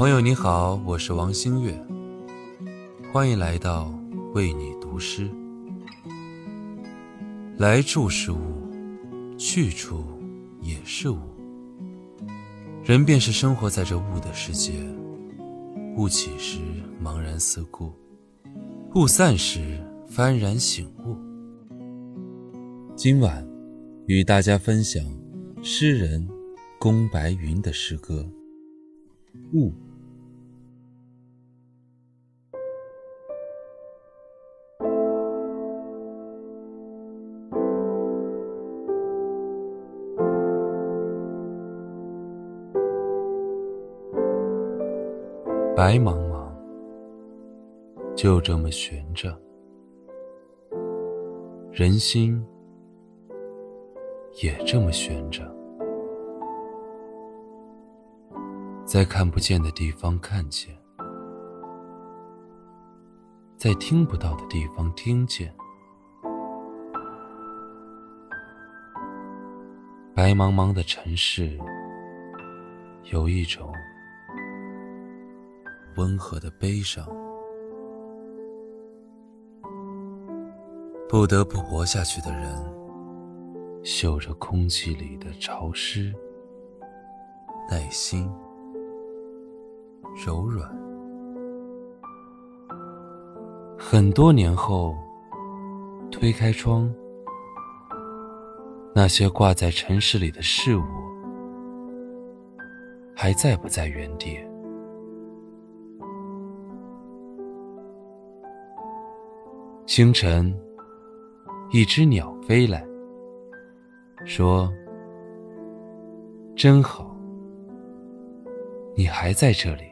朋友你好，我是王星月，欢迎来到为你读诗。来处是物，去处也是物。人便是生活在这物的世界，物起时茫然四顾，物散时幡然醒悟。今晚与大家分享诗人宫白云的诗歌《物》。白茫茫，就这么悬着，人心也这么悬着，在看不见的地方看见，在听不到的地方听见，白茫茫的城市，有一种。温和的悲伤，不得不活下去的人，嗅着空气里的潮湿、耐心、柔软。很多年后，推开窗，那些挂在城市里的事物，还在不在原地？清晨，一只鸟飞来，说：“真好，你还在这里。”